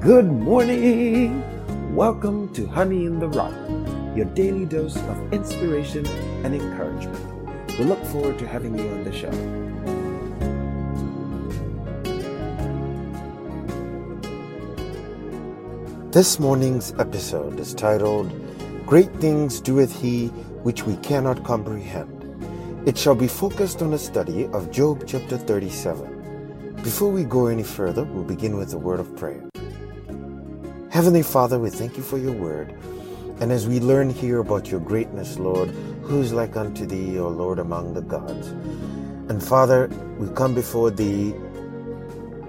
Good morning! Welcome to Honey in the Rock, your daily dose of inspiration and encouragement. We look forward to having you on the show. This morning's episode is titled, Great Things Doeth He Which We Cannot Comprehend. It shall be focused on a study of Job chapter 37. Before we go any further, we'll begin with a word of prayer. Heavenly Father, we thank you for your word. And as we learn here about your greatness, Lord, who is like unto thee, O Lord, among the gods? And Father, we come before thee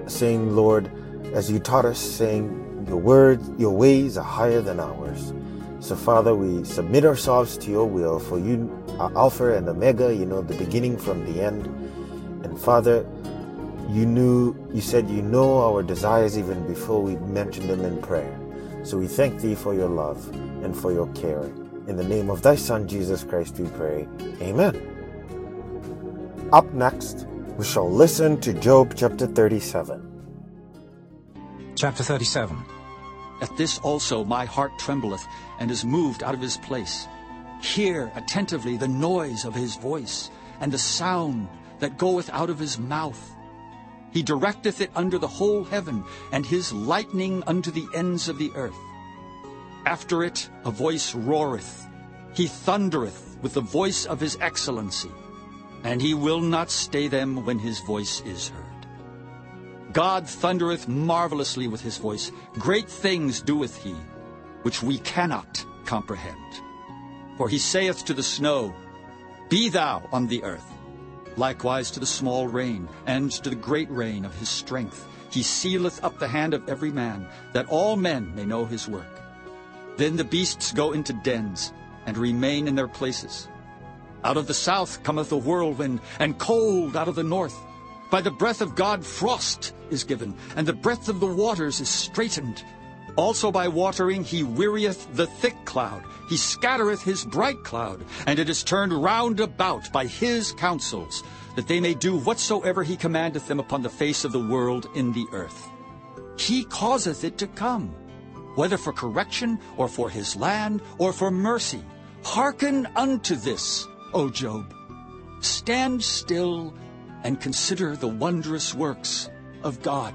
saying, Lord, as you taught us, saying, Your word, your ways are higher than ours. So, Father, we submit ourselves to your will, for you are Alpha and Omega, you know, the beginning from the end. And Father, you knew, you said you know our desires even before we mentioned them in prayer. So we thank thee for your love and for your care. In the name of thy Son, Jesus Christ, we pray. Amen. Up next, we shall listen to Job chapter 37. Chapter 37 At this also my heart trembleth, and is moved out of his place. Hear attentively the noise of his voice, and the sound that goeth out of his mouth. He directeth it under the whole heaven, and his lightning unto the ends of the earth. After it a voice roareth. He thundereth with the voice of his excellency, and he will not stay them when his voice is heard. God thundereth marvelously with his voice. Great things doeth he, which we cannot comprehend. For he saith to the snow, Be thou on the earth. Likewise to the small rain, and to the great rain of his strength. He sealeth up the hand of every man, that all men may know his work. Then the beasts go into dens, and remain in their places. Out of the south cometh a whirlwind, and cold out of the north. By the breath of God frost is given, and the breath of the waters is straitened. Also by watering he wearieth the thick cloud. He scattereth his bright cloud, and it is turned round about by his counsels, that they may do whatsoever he commandeth them upon the face of the world in the earth. He causeth it to come, whether for correction, or for his land, or for mercy. Hearken unto this, O Job. Stand still and consider the wondrous works of God.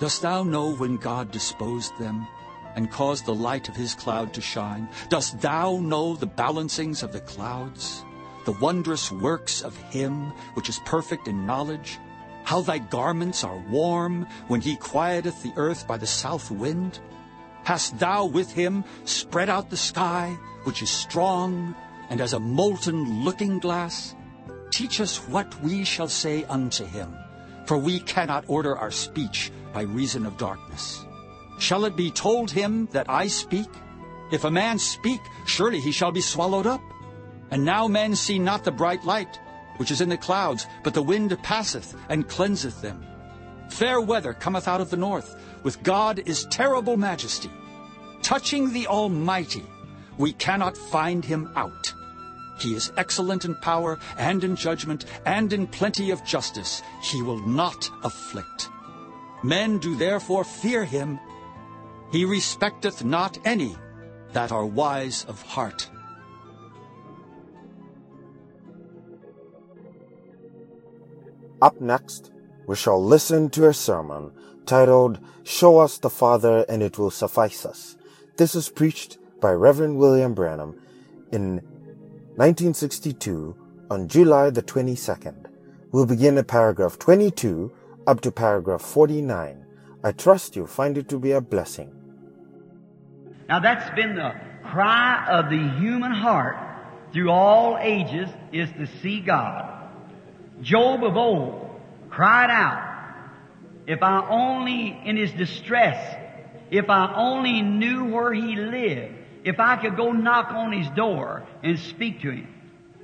Dost thou know when God disposed them and caused the light of his cloud to shine? Dost thou know the balancings of the clouds, the wondrous works of him which is perfect in knowledge? How thy garments are warm when he quieteth the earth by the south wind? Hast thou with him spread out the sky, which is strong, and as a molten looking glass? Teach us what we shall say unto him, for we cannot order our speech by reason of darkness. Shall it be told him that I speak? If a man speak, surely he shall be swallowed up. And now men see not the bright light, which is in the clouds, but the wind passeth and cleanseth them. Fair weather cometh out of the north, with God is terrible majesty. Touching the Almighty, we cannot find him out. He is excellent in power and in judgment and in plenty of justice. He will not afflict. Men do therefore fear him. He respecteth not any that are wise of heart. Up next, we shall listen to a sermon titled Show Us the Father and It Will Suffice Us. This is preached by Reverend William Branham in 1962 on July the 22nd. We'll begin at paragraph 22 up to paragraph 49. I trust you find it to be a blessing. Now that's been the cry of the human heart through all ages is to see God. Job of old cried out, if I only in his distress, if I only knew where he lived, if I could go knock on his door and speak to him.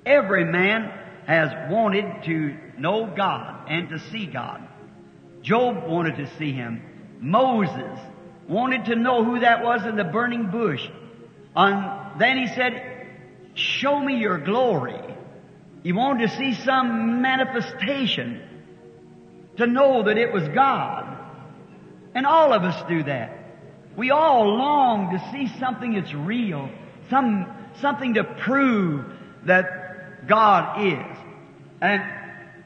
Every man has wanted to know God and to see God. Job wanted to see him. Moses wanted to know who that was in the burning bush. And then he said, show me your glory. He wanted to see some manifestation to know that it was God. And all of us do that. We all long to see something that's real, some, something to prove that God is. And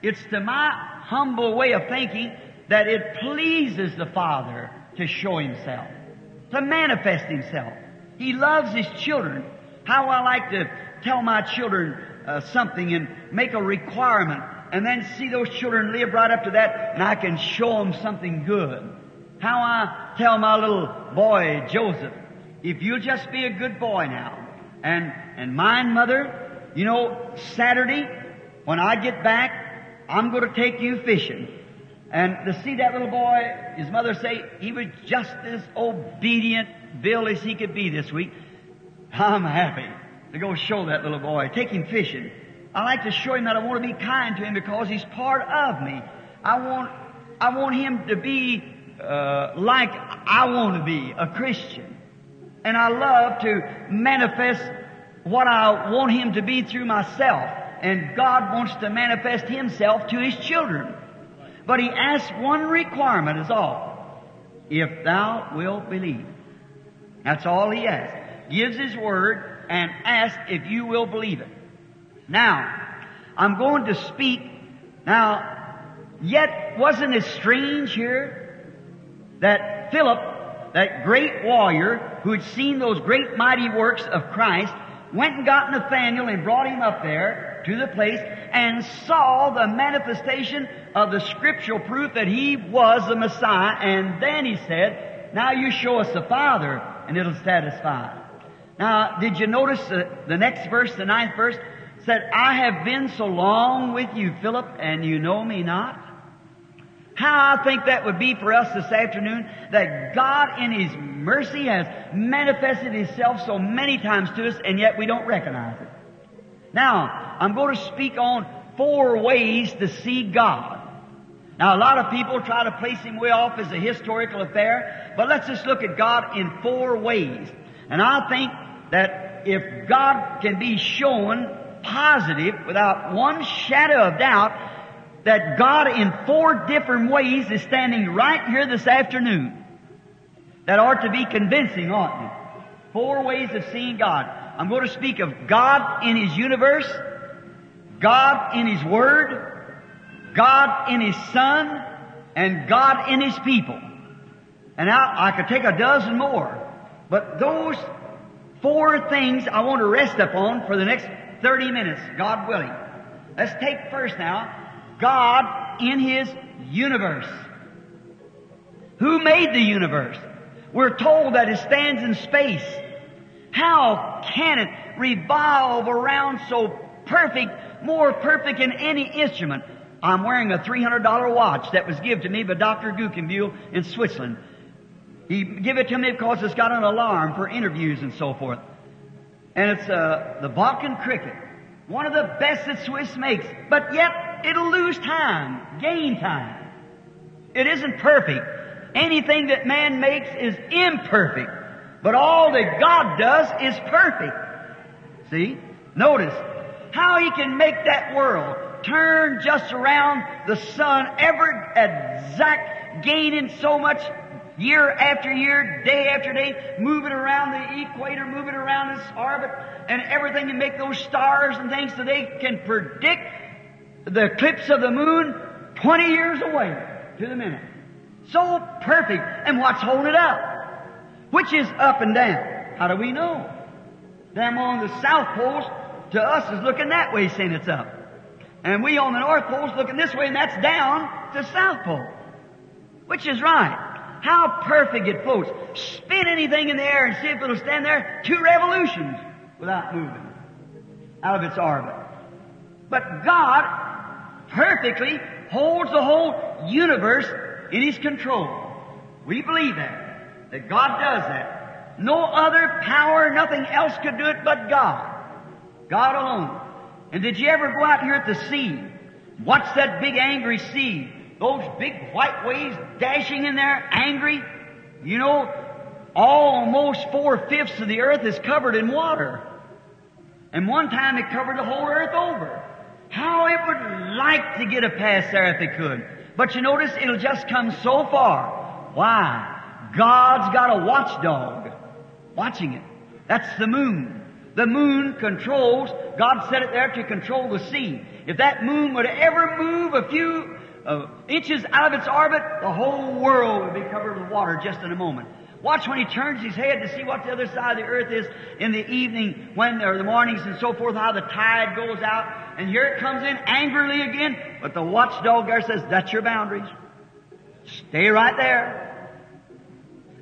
it's to my humble way of thinking that it pleases the Father to show Himself, to manifest Himself. He loves His children. How I like to tell my children uh, something and make a requirement and then see those children live right up to that and I can show them something good. How I tell my little boy, Joseph, if you'll just be a good boy now and, and mind mother, you know, Saturday when I get back, I'm going to take you fishing. And to see that little boy, his mother say, he was just as obedient, Bill, as he could be this week. I'm happy to go show that little boy, take him fishing. I like to show him that I want to be kind to him because he's part of me. I want, I want him to be uh, like I want to be, a Christian. And I love to manifest what I want him to be through myself. And God wants to manifest himself to his children. But he asks one requirement is all. If thou wilt believe. That's all he asks. Gives his word and asks if you will believe it. Now, I'm going to speak. Now, yet wasn't it strange here that Philip, that great warrior who had seen those great mighty works of Christ, went and got Nathaniel and brought him up there to the place and saw the manifestation of the scriptural proof that he was the Messiah. And then he said, now you show us the Father and it'll satisfy. Now, did you notice the, the next verse, the ninth verse? Said, I have been so long with you, Philip, and you know me not. How I think that would be for us this afternoon, that God in His mercy has manifested Himself so many times to us, and yet we don't recognize it. Now, I'm going to speak on four ways to see God. Now, a lot of people try to place Him way off as a historical affair, but let's just look at God in four ways. And I think that if God can be shown positive without one shadow of doubt that God in four different ways is standing right here this afternoon that ought to be convincing, oughtn't it? Four ways of seeing God. I'm going to speak of God in His universe, God in His Word, God in His Son, and God in His people. And I, I could take a dozen more. But those four things I want to rest upon for the next 30 minutes, God willing. Let's take first now, God in His universe. Who made the universe? We're told that it stands in space. How can it revolve around so perfect, more perfect than any instrument? I'm wearing a $300 watch that was given to me by Dr. Guggenbuhl in Switzerland. He gave it to me because it's got an alarm for interviews and so forth. And it's uh, the Vulcain Cricket. One of the best that Swiss makes. But yet, it'll lose time, gain time. It isn't perfect. Anything that man makes is imperfect. But all that God does is perfect. See? Notice how He can make that world turn just around the sun, ever exact, gaining so much year after year, day after day, moving around the equator, moving around its orbit, and everything to make those stars and things so they can predict the eclipse of the moon 20 years away to the minute. So perfect. And what's holding it up? Which is up and down? How do we know? Them on the south poles to us is looking that way saying it's up. And we on the north pole's looking this way and that's down to south pole. Which is right. How perfect it floats. Spin anything in the air and see if it'll stand there two revolutions without moving out of its orbit. But God perfectly holds the whole universe in His control. We believe that. That God does that. No other power, nothing else could do it but God. God alone. And did you ever go out here at the sea? Watch that big angry sea those big white waves dashing in there, angry. You know, almost four-fifths of the earth is covered in water. And one time it covered the whole earth over. How it would like to get a pass there if it could. But you notice it'll just come so far. Why? God's got a watchdog watching it. That's the moon. The moon controls, God set it there to control the sea. If that moon would ever move a few uh, inches out of its orbit, the whole world would be covered with water just in a moment. Watch when he turns his head to see what the other side of the earth is in the evening, when or the mornings and so forth, how the tide goes out, and here it comes in angrily again. But the watchdog there says, "That's your boundaries. Stay right there."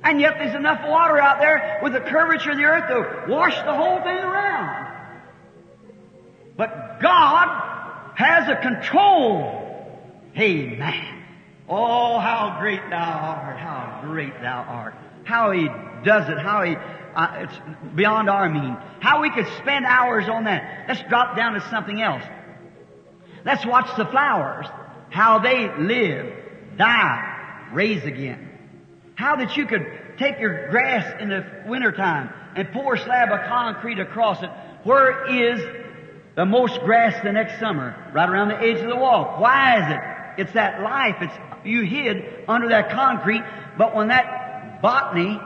And yet there's enough water out there with the curvature of the earth to wash the whole thing around. But God has a control. Amen. Oh, how great thou art. How great thou art. How he does it. How he, uh, it's beyond our means. How we could spend hours on that. Let's drop down to something else. Let's watch the flowers. How they live, die, raise again. How that you could take your grass in the wintertime and pour a slab of concrete across it. Where is the most grass the next summer? Right around the edge of the wall. Why is it? It's that life. It's you hid under that concrete. But when that botany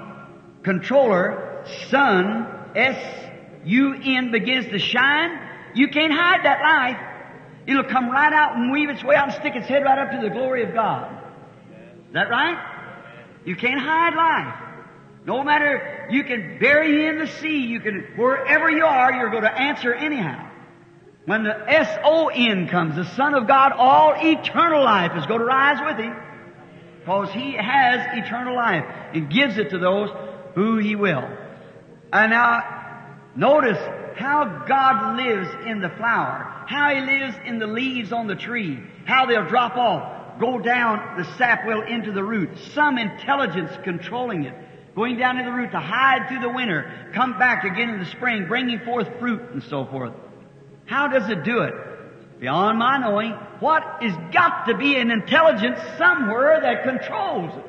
controller, sun, S-U-N begins to shine, you can't hide that life. It'll come right out and weave its way out and stick its head right up to the glory of God. Is that right? You can't hide life. No matter, you can bury in the sea, you can, wherever you are, you're going to answer anyhow. When the S-O-N comes, the Son of God, all eternal life is going to rise with Him. Because He has eternal life and gives it to those who He will. And now, notice how God lives in the flower, how He lives in the leaves on the tree, how they'll drop off, go down the sap well into the root, some intelligence controlling it, going down to the root to hide through the winter, come back again in the spring, bringing forth fruit and so forth. How does it do it? Beyond my knowing, what is got to be an intelligence somewhere that controls it.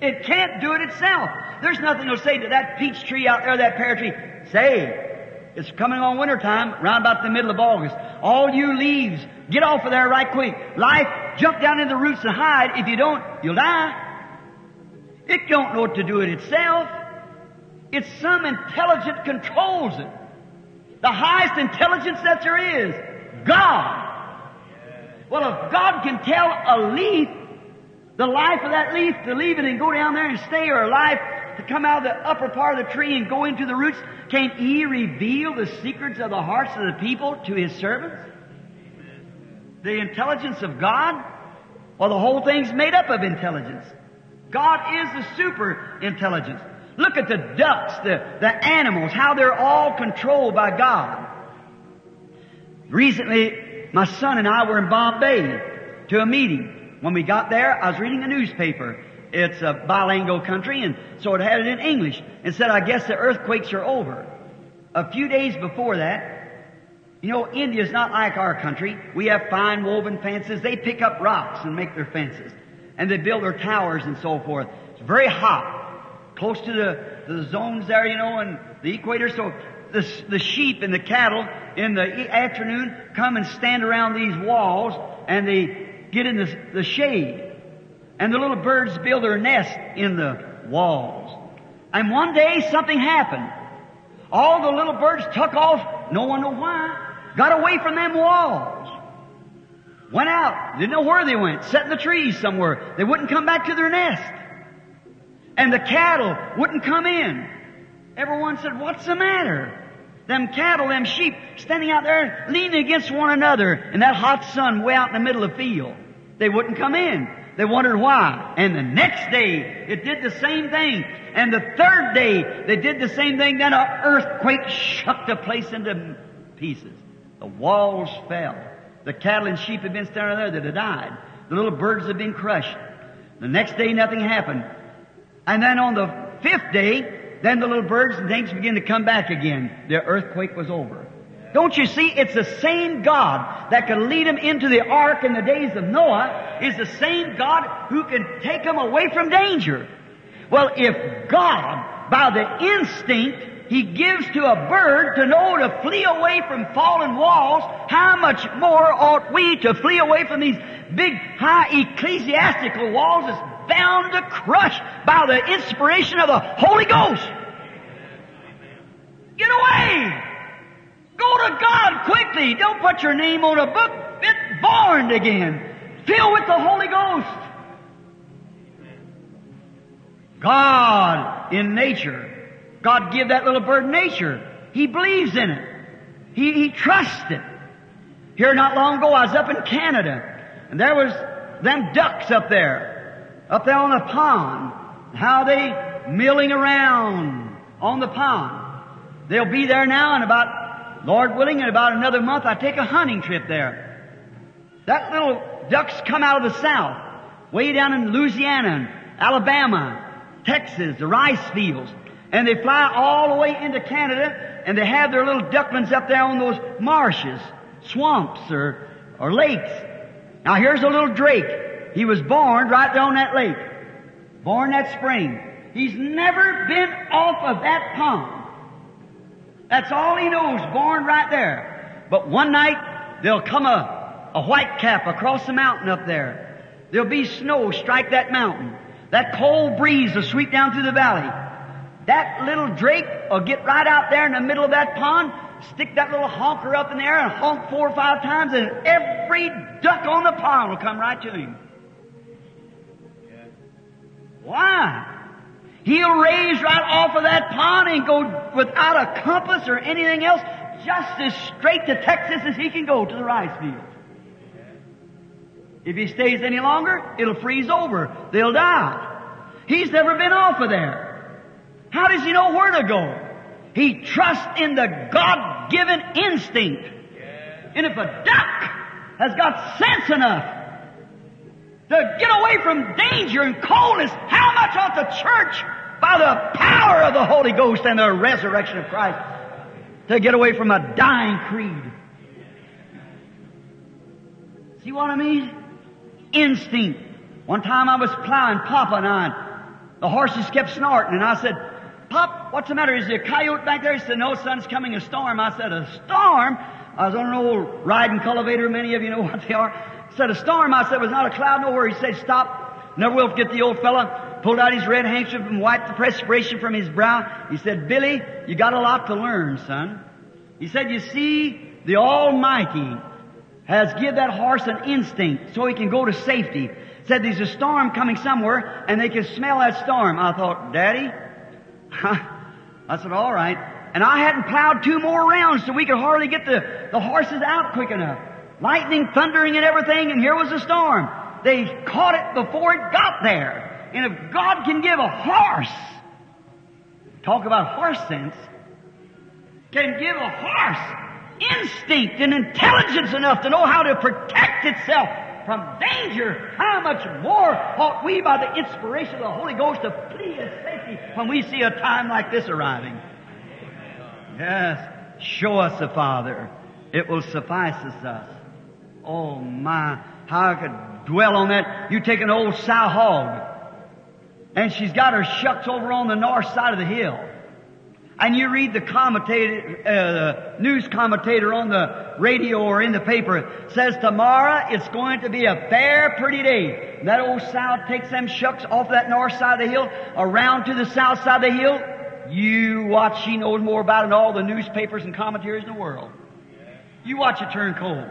It can't do it itself. There's nothing to say to that peach tree out there, that pear tree, say, it's coming on wintertime, round about the middle of August. All you leaves, get off of there right quick. Life, jump down in the roots and hide. If you don't, you'll die. It don't know what to do it itself. It's some intelligence controls it. The highest intelligence that there is. God. Well, if God can tell a leaf, the life of that leaf to leave it and go down there and stay, or a life to come out of the upper part of the tree and go into the roots, can He reveal the secrets of the hearts of the people to His servants? The intelligence of God? Well, the whole thing's made up of intelligence. God is the super intelligence. Look at the ducks, the, the animals, how they're all controlled by God. Recently, my son and I were in Bombay to a meeting. When we got there, I was reading a newspaper. It's a bilingual country, and so it had it in English. And said, I guess the earthquakes are over. A few days before that, you know, India's not like our country. We have fine woven fences. They pick up rocks and make their fences. And they build their towers and so forth. It's very hot. Close to the, the zones there, you know, and the equator. So the, the sheep and the cattle in the afternoon come and stand around these walls and they get in the, the shade. And the little birds build their nest in the walls. And one day something happened. All the little birds took off, no one know why, got away from them walls. Went out, didn't know where they went, Set in the trees somewhere. They wouldn't come back to their nest. And the cattle wouldn't come in. Everyone said, what's the matter? Them cattle, them sheep, standing out there leaning against one another in that hot sun way out in the middle of the field. They wouldn't come in. They wondered why. And the next day, it did the same thing. And the third day, they did the same thing. Then an earthquake shook the place into pieces. The walls fell. The cattle and sheep had been standing there that had died. The little birds had been crushed. The next day, nothing happened. And then on the fifth day, then the little birds and things began to come back again. The earthquake was over. Don't you see? It's the same God that could lead them into the ark in the days of Noah is the same God who can take them away from danger. Well, if God, by the instinct He gives to a bird to know to flee away from fallen walls, how much more ought we to flee away from these big, high ecclesiastical walls that's bound to crush by the inspiration of the Holy Ghost. Get away! Go to God quickly. Don't put your name on a book. Get born again. Filled with the Holy Ghost. God in nature. God give that little bird nature. He believes in it. He, he trusts it. Here not long ago I was up in Canada and there was them ducks up there. Up there on the pond. How they milling around on the pond. They'll be there now in about, Lord willing, in about another month I take a hunting trip there. That little ducks come out of the south, way down in Louisiana Alabama, Texas, the rice fields. And they fly all the way into Canada and they have their little ducklings up there on those marshes, swamps or, or lakes. Now here's a little drake. He was born right there on that lake. Born that spring. He's never been off of that pond. That's all he knows, born right there. But one night, there'll come a, a white cap across the mountain up there. There'll be snow strike that mountain. That cold breeze will sweep down through the valley. That little drake will get right out there in the middle of that pond, stick that little honker up in the air and honk four or five times, and every duck on the pond will come right to him. Why? He'll raise right off of that pond and go without a compass or anything else, just as straight to Texas as he can go to the rice field. If he stays any longer, it'll freeze over. They'll die. He's never been off of there. How does he know where to go? He trusts in the God-given instinct. And if a duck has got sense enough to get away from danger and coldness, how much ought the church, by the power of the Holy Ghost and the resurrection of Christ, to get away from a dying creed? See what I mean? Instinct. One time I was plowing Papa and I, the horses kept snorting, and I said, Pop, what's the matter? Is there a coyote back there? He said, No, son, it's coming a storm. I said, A storm? I was on an old riding cultivator. Many of you know what they are. He said, A storm. I said, was not a cloud nowhere. He said, Stop. Never will forget the old fella. Pulled out his red handkerchief and wiped the perspiration from his brow. He said, Billy, you got a lot to learn, son. He said, You see, the Almighty has give that horse an instinct so he can go to safety. Said there's a storm coming somewhere and they can smell that storm. I thought, Daddy, I said, all right. And I hadn't plowed two more rounds so we could hardly get the, the horses out quick enough. Lightning, thundering and everything, and here was a storm. They caught it before it got there. And if God can give a horse, talk about horse sense, can give a horse instinct and intelligence enough to know how to protect itself from danger, how much more ought we, by the inspiration of the Holy Ghost, to flee as safety when we see a time like this arriving? Yes, show us the Father. It will suffice us. Oh my, how I could dwell on that. You take an old sow hog, and she's got her shucks over on the north side of the hill and you read the commentator, uh, news commentator on the radio or in the paper says tomorrow it's going to be a fair, pretty day. That old sow takes them shucks off that north side of the hill around to the south side of the hill. You watch, she knows more about it than all the newspapers and commentators in the world. You watch it turn cold.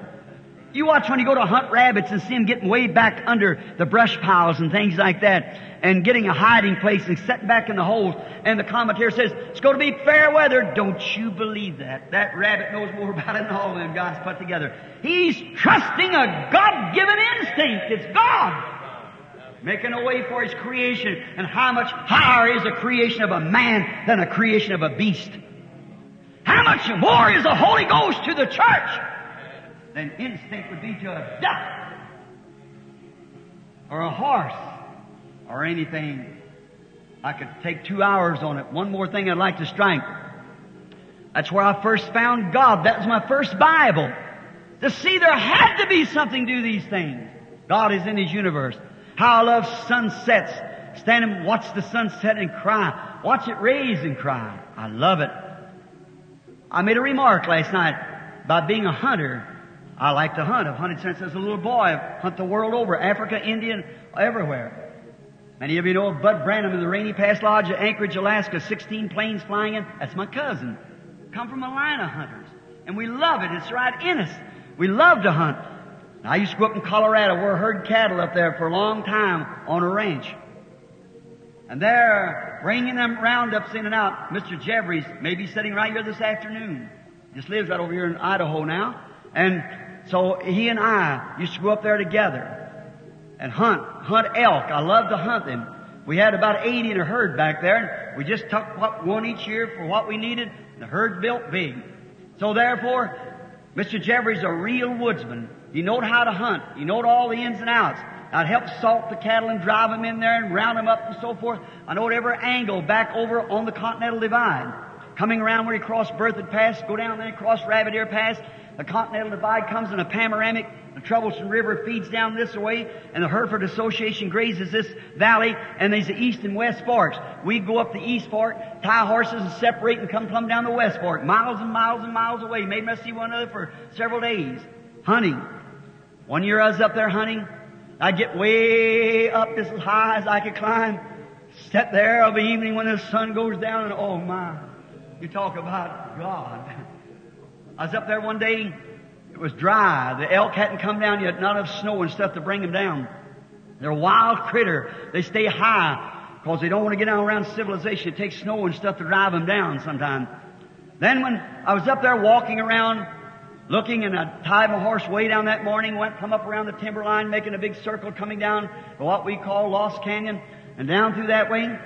You watch when you go to hunt rabbits and see them getting way back under the brush piles and things like that and getting a hiding place and setting back in the holes. And the commentator says, it's going to be fair weather. Don't you believe that? That rabbit knows more about it than all them guys put together. He's trusting a God-given instinct. It's God. Making a way for His creation. And how much higher is the creation of a man than a creation of a beast? How much more is the Holy Ghost to the church than instinct would be to a duck or a horse or anything. I could take two hours on it. One more thing I'd like to strike. That's where I first found God. That was my first Bible. To see there had to be something to do these things. God is in His universe. How I love sunsets. Stand and watch the sunset and cry. Watch it raise and cry. I love it. I made a remark last night about being a hunter. I like to hunt. I've hunted since I was a little boy. I've hunted the world over, Africa, India, everywhere. Many of you know of Bud Branham in the Rainy Pass Lodge at Anchorage, Alaska, 16 planes flying in. That's my cousin. Come from a line of hunters. And we love it. It's right in us. We love to hunt. I used to go up in Colorado where I herd cattle up there for a long time on a ranch. And they're bringing them roundups in and out. Mr. Jeffries may be sitting right here this afternoon. Just lives right over here in Idaho now. And so he and I used to go up there together and hunt, hunt elk. I love to hunt them. We had about 80 in a herd back there. And we just took what, one each year for what we needed. The herd built big. So therefore, Mr. Jeffrey's a real woodsman. He knowed how to hunt. He knowed all the ins and outs. I'd help salt the cattle and drive them in there and round them up and so forth. I knowed every angle back over on the Continental Divide. Coming around where he crossed Berthoud Pass, go down there, cross Rabbit Ear Pass. The Continental Divide comes in a panoramic. The Troublesome River feeds down this way, and the Hereford Association grazes this valley, and there's the East and West Forks. We go up the East Fork, tie horses and separate and come plumb down the West Fork, miles and miles and miles away. Maybe I see one another for several days. Hunting. One year I was up there hunting. I'd get way up as high as I could climb. Sit there of the evening when the sun goes down and oh my, you talk about God. I was up there one day, it was dry. The elk hadn't come down yet, not enough snow and stuff to bring them down. They're a wild critter. They stay high because they don't want to get down around civilization. It takes snow and stuff to drive them down sometimes. Then when I was up there walking around, looking and I tied my horse way down that morning, went come up around the timberline, making a big circle coming down what we call Lost Canyon, and down through that way.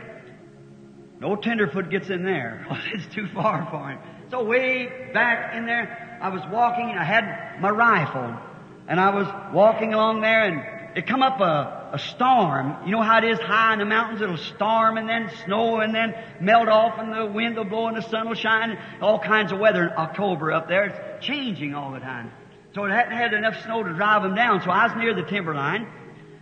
No tenderfoot gets in there. it's too far for him. So way back in there, I was walking and I had my rifle. And I was walking along there and it come up a, a storm. You know how it is high in the mountains? It'll storm and then snow and then melt off and the wind will blow and the sun will shine. All kinds of weather in October up there. It's changing all the time. So it hadn't had enough snow to drive them down. So I was near the timberline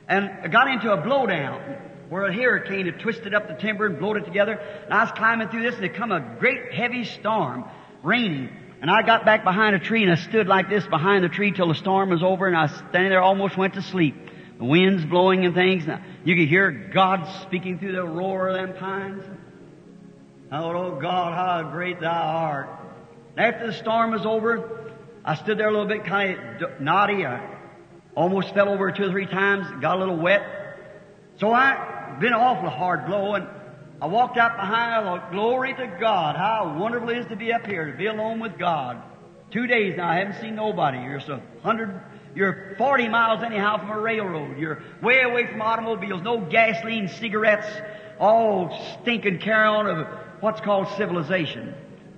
and I got into a blowdown where a hurricane had twisted up the timber and blowed it together. And I was climbing through this and it come a great heavy storm, raining. And I got back behind a tree and I stood like this behind the tree till the storm was over and I standing there almost went to sleep. The wind's blowing and things. Now, you could hear God speaking through the roar of them pines. I thought, oh God, how great thou art. After the storm was over, I stood there a little bit kind of naughty. I almost fell over two or three times, got a little wet. So I been an awful hard blow and I walked out behind, I thought, glory to God, how wonderful it is to be up here, to be alone with God. Two days now, I haven't seen nobody. You're so hundred, you're 40 miles anyhow from a railroad. You're way away from automobiles, no gasoline, cigarettes, all stinking carry on of what's called civilization.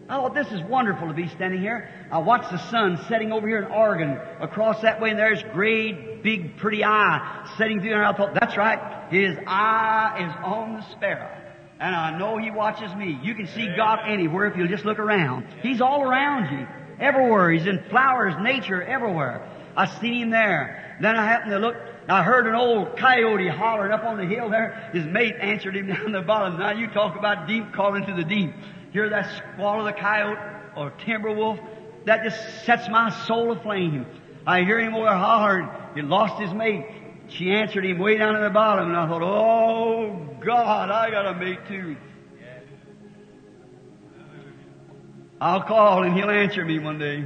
I thought, this is wonderful to be standing here. I watched the sun setting over here in Oregon, across that way, and there's great, big, pretty eye setting through there. I thought, that's right. His eye is on the sparrow. And I know He watches me. You can see God anywhere if you'll just look around. He's all around you. Everywhere. He's in flowers, nature, everywhere. I seen Him there. Then I happened to look, I heard an old coyote hollering up on the hill there. His mate answered him down the bottom. Now you talk about deep calling to the deep. Hear that squall of the coyote or timber wolf? That just sets my soul aflame. I hear him over hollering. He lost his mate. She answered him way down at the bottom, and I thought, oh God, I got a mate too. I'll call and he'll answer me one day.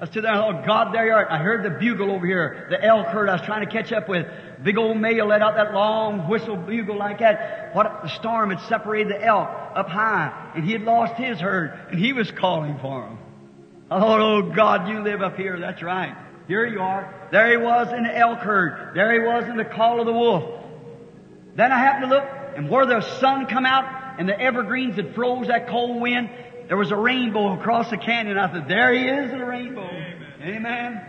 I stood there and thought, God, there you are. I heard the bugle over here, the elk herd I was trying to catch up with. Big old male let out that long whistle bugle like that. What the storm had separated the elk up high, and he had lost his herd, and he was calling for him. I thought, oh God, you live up here. That's right. Here you are. There he was in the elk herd. There he was in the call of the wolf. Then I happened to look, and where the sun come out and the evergreens had froze that cold wind, there was a rainbow across the canyon. I said, there he is in the rainbow. Amen. Amen.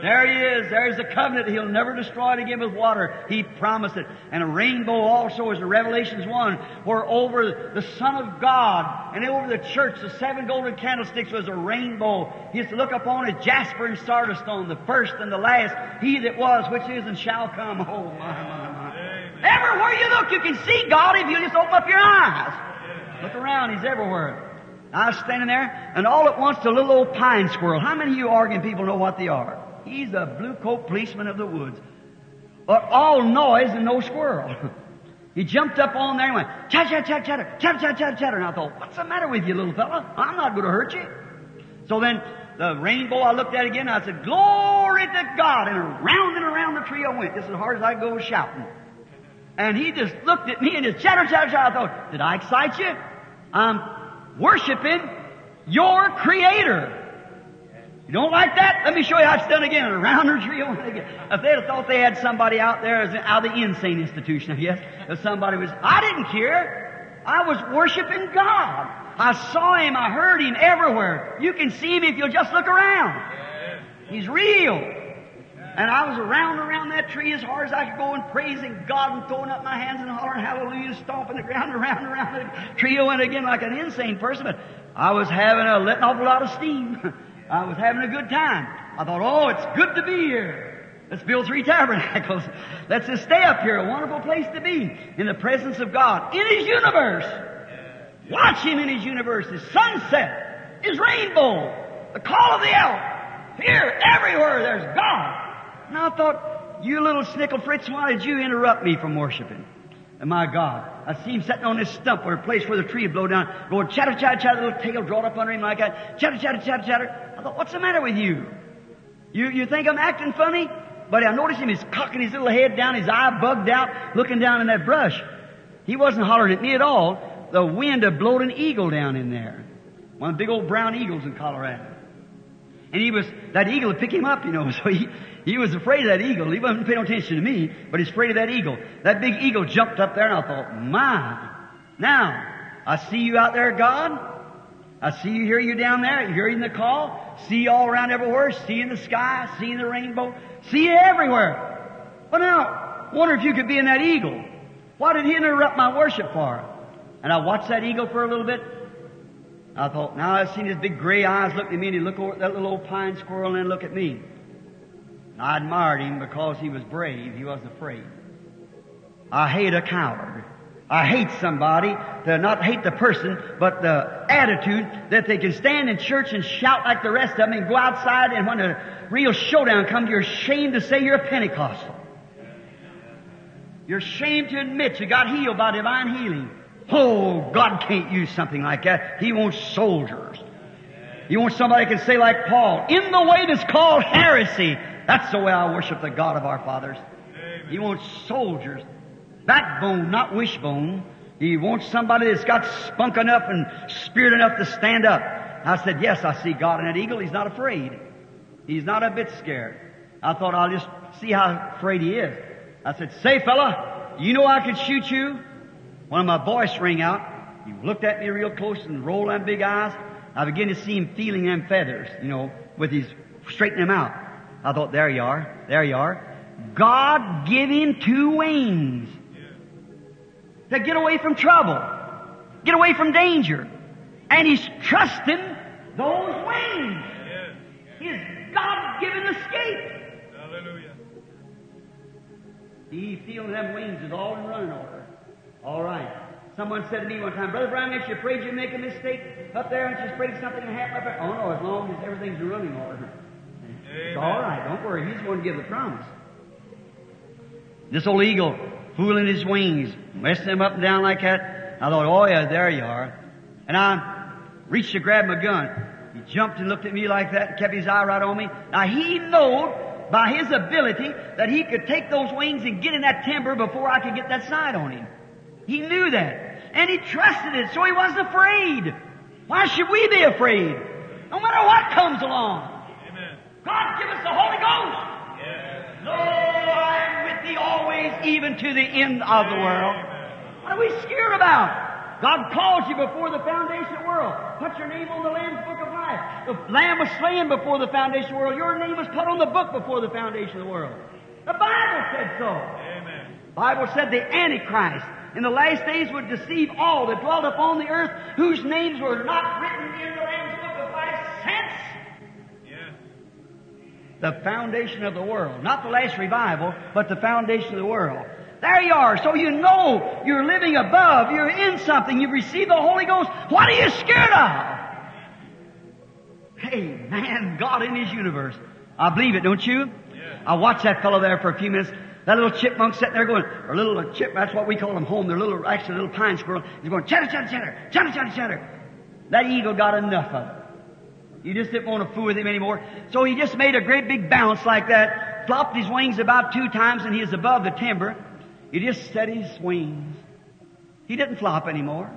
There he is. There's the covenant. He'll never destroy it again with water. He promised it. And a rainbow also is in Revelations 1, where over the Son of God and over the church, the seven golden candlesticks was a rainbow. He is to look upon a jasper and sardis stone, the first and the last. He that was, which is, and shall come. Oh, my, my, my. Everywhere you look, you can see God if you just open up your eyes. Look around. He's everywhere. I was standing there, and all at once the little old pine squirrel. How many of you Oregon people know what they are? He's a blue coat policeman of the woods. But all noise and no squirrel. he jumped up on there and went, chatter, chatter, chatter, chatter, chatter, chatter, chatter. And I thought, what's the matter with you, little fella? I'm not going to hurt you. So then the rainbow, I looked at again. I said, glory to God. And around and around the tree I went, just as hard as I go shouting. And he just looked at me and just chatter, chatter, chatter. I thought, did I excite you? I'm worshiping your creator. You don't like that? Let me show you how it's done again. And I went again. If they'd have thought they had somebody out there as out of the insane institution, I guess, if somebody was, I didn't care. I was worshiping God. I saw Him, I heard Him everywhere. You can see Him if you'll just look around. He's real. And I was around around that tree as hard as I could go and praising God and throwing up my hands and hollering hallelujah, stomping the ground around around the tree I went again like an insane person, but I was having a letting off a lot of steam. I was having a good time. I thought, oh, it's good to be here. Let's build three tabernacles. Let's just stay up here. A wonderful place to be in the presence of God, in His universe. Watch Him in His universe, His sunset, His rainbow, the call of the elk. Here, everywhere, there's God. And I thought, you little snickle Fritz, why did you interrupt me from worshiping? And my God, I see him sitting on this stump or a place where the tree would blow down, going chatter, chatter, chatter, little tail drawn up under him like that, chatter, chatter, chatter, chatter. I thought, what's the matter with you? You, you think I'm acting funny? But I noticed him, he's cocking his little head down, his eye bugged out, looking down in that brush. He wasn't hollering at me at all. The wind had blown an eagle down in there. One of the big old brown eagles in Colorado. And he was, that eagle would pick him up, you know, so he, he was afraid of that eagle. He wasn't paying attention to me, but he's afraid of that eagle. That big eagle jumped up there and I thought, my. Now, I see you out there, God. I see you, hear you down there, You're hearing the call. See all around everywhere. See in the sky, see in the rainbow. See everywhere. But now, wonder if you could be in that eagle. Why did he interrupt my worship for? And I watched that eagle for a little bit. I thought, now I've seen his big gray eyes look at me and he look over at that little old pine squirrel and look at me. And I admired him because he was brave. He wasn't afraid. I hate a coward. I hate somebody to not hate the person, but the attitude that they can stand in church and shout like the rest of them and go outside and when a real showdown comes, you're ashamed to say you're a Pentecostal. You're ashamed to admit you got healed by divine healing. Oh, God can't use something like that. He wants soldiers. He wants somebody who can say like Paul, in the way that's called heresy. That's the way I worship the God of our fathers. He wants soldiers. Backbone, not wishbone. He wants somebody that's got spunk enough and spirit enough to stand up. I said, yes, I see God in that eagle. He's not afraid. He's not a bit scared. I thought I'll just see how afraid he is. I said, say fella, you know I could shoot you? When my voice rang out, he looked at me real close and rolled them big eyes. I began to see him feeling them feathers, you know, with his straightening them out. I thought, there you are, there you are. God give him two wings to get away from trouble, get away from danger. And he's trusting those wings. His God-given escape. Hallelujah. He feeling them wings is all in running order. All right. Someone said to me one time, Brother Branham, ain't you afraid you make a mistake up there? Aren't you afraid something will happen up there? Oh no, as long as everything's in running order. It's all right. Don't worry. He's going to give the promise. This old eagle fooling his wings, messing them up and down like that. I thought, oh yeah, there you are. And I reached to grab my gun. He jumped and looked at me like that and kept his eye right on me. Now he knew by his ability that he could take those wings and get in that timber before I could get that sight on him. He knew that. And he trusted it, so he wasn't afraid. Why should we be afraid? No matter what comes along. Amen. God give us the Holy Ghost. Yes. Lo, I am with thee always, even to the end of the world. What are we scared about? God called you before the foundation of the world. Put your name on the Lamb's Book of Life. The Lamb was slain before the foundation of the world. Your name was put on the book before the foundation of the world. The Bible said so. Amen. Bible said the Antichrist in the last days would deceive all that dwelt upon the earth whose names were not written in the Lamb's Book of Life since. The foundation of the world. Not the last revival, but the foundation of the world. There you are. So you know you're living above. You're in something. You've received the Holy Ghost. What are you scared of? Hey, man, God in His universe. I believe it, don't you? Yes. I watched that fellow there for a few minutes. That little chipmunk sitting there going, or little chip, that's what we call them home. They're little, actually little pine squirrel. He's going, chatter, chatter, chatter, chatter, chatter, chatter. That eagle got enough of it. He just didn't want to fool with him anymore. So he just made a great big bounce like that, flopped his wings about two times, and he was above the timber. He just set his wings. He didn't flop anymore.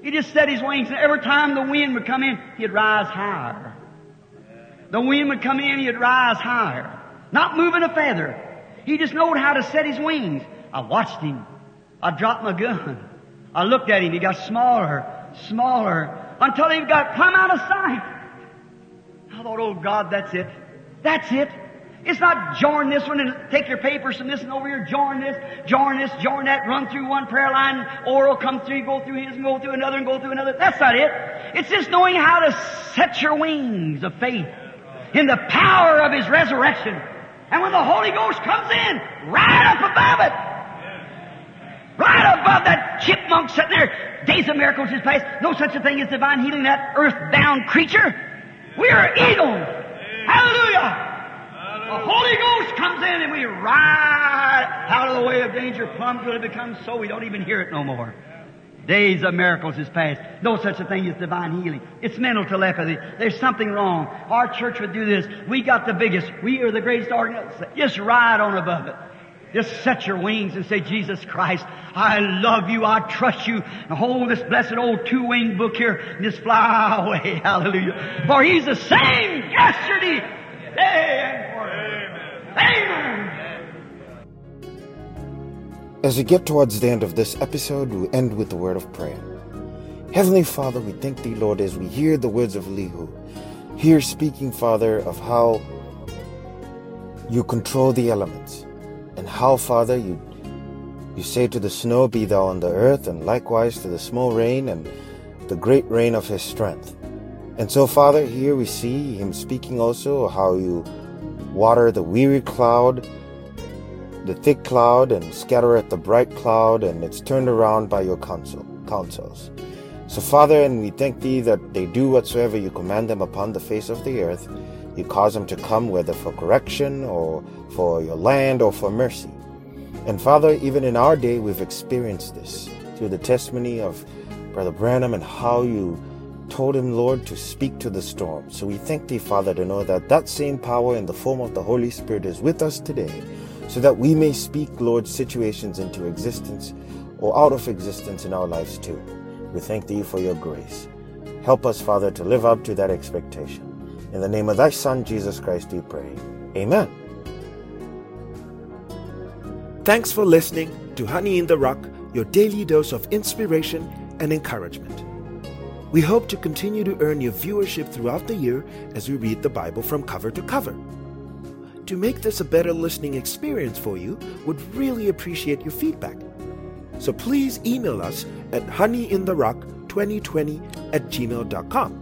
He just set his wings, and every time the wind would come in, he'd rise higher. The wind would come in, he'd rise higher. Not moving a feather. He just knowed how to set his wings. I watched him. I dropped my gun. I looked at him. He got smaller, smaller, until he got plumb out of sight. I thought, oh God, that's it. That's it. It's not join this one and take your papers from this and over here, join this, join this, join that, run through one prayer line, oral come through, go through his and go through another and go through another. That's not it. It's just knowing how to set your wings of faith in the power of his resurrection. And when the Holy Ghost comes in, right up above it, right above that chipmunk sitting there, days of miracles is past, no such a thing as divine healing, that earthbound creature. We are eagles. Hallelujah. The Holy Ghost comes in and we ride out of the way of danger plumb till it becomes so we don't even hear it no more. Days of miracles is past. No such a thing as divine healing. It's mental telepathy. There's something wrong. Our church would do this. We got the biggest. We are the greatest organization. Just ride on above it. Just set your wings and say, Jesus Christ, I love you, I trust you. And hold this blessed old two-winged book here and just fly away. Hallelujah. For He's the same yesterday, day, and forever. Amen. As we get towards the end of this episode, we end with the word of prayer. Heavenly Father, we thank Thee, Lord, as we hear the words of Elihu. Here speaking, Father, of how you control the elements, and how, Father, you you say to the snow, Be thou on the earth, and likewise to the small rain and the great rain of his strength. And so, Father, here we see him speaking also how you water the weary cloud the thick cloud and scattereth the bright cloud, and it's turned around by your counsel, counsels. So, Father, and we thank Thee that they do whatsoever you command them upon the face of the earth. You cause them to come, whether for correction or for your land or for mercy. And Father, even in our day, we've experienced this through the testimony of Brother Branham and how you told him, Lord, to speak to the storm. So we thank Thee, Father, to know that that same power in the form of the Holy Spirit is with us today so that we may speak, Lord, situations into existence or out of existence in our lives too. We thank Thee for your grace. Help us, Father, to live up to that expectation. In the name of Thy Son, Jesus Christ, we pray. Amen. Thanks for listening to Honey in the Rock, your daily dose of inspiration and encouragement. We hope to continue to earn your viewership throughout the year as we read the Bible from cover to cover. To make this a better listening experience for you, would really appreciate your feedback. So please email us at honeyintherock2020 at gmail.com.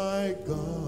My God,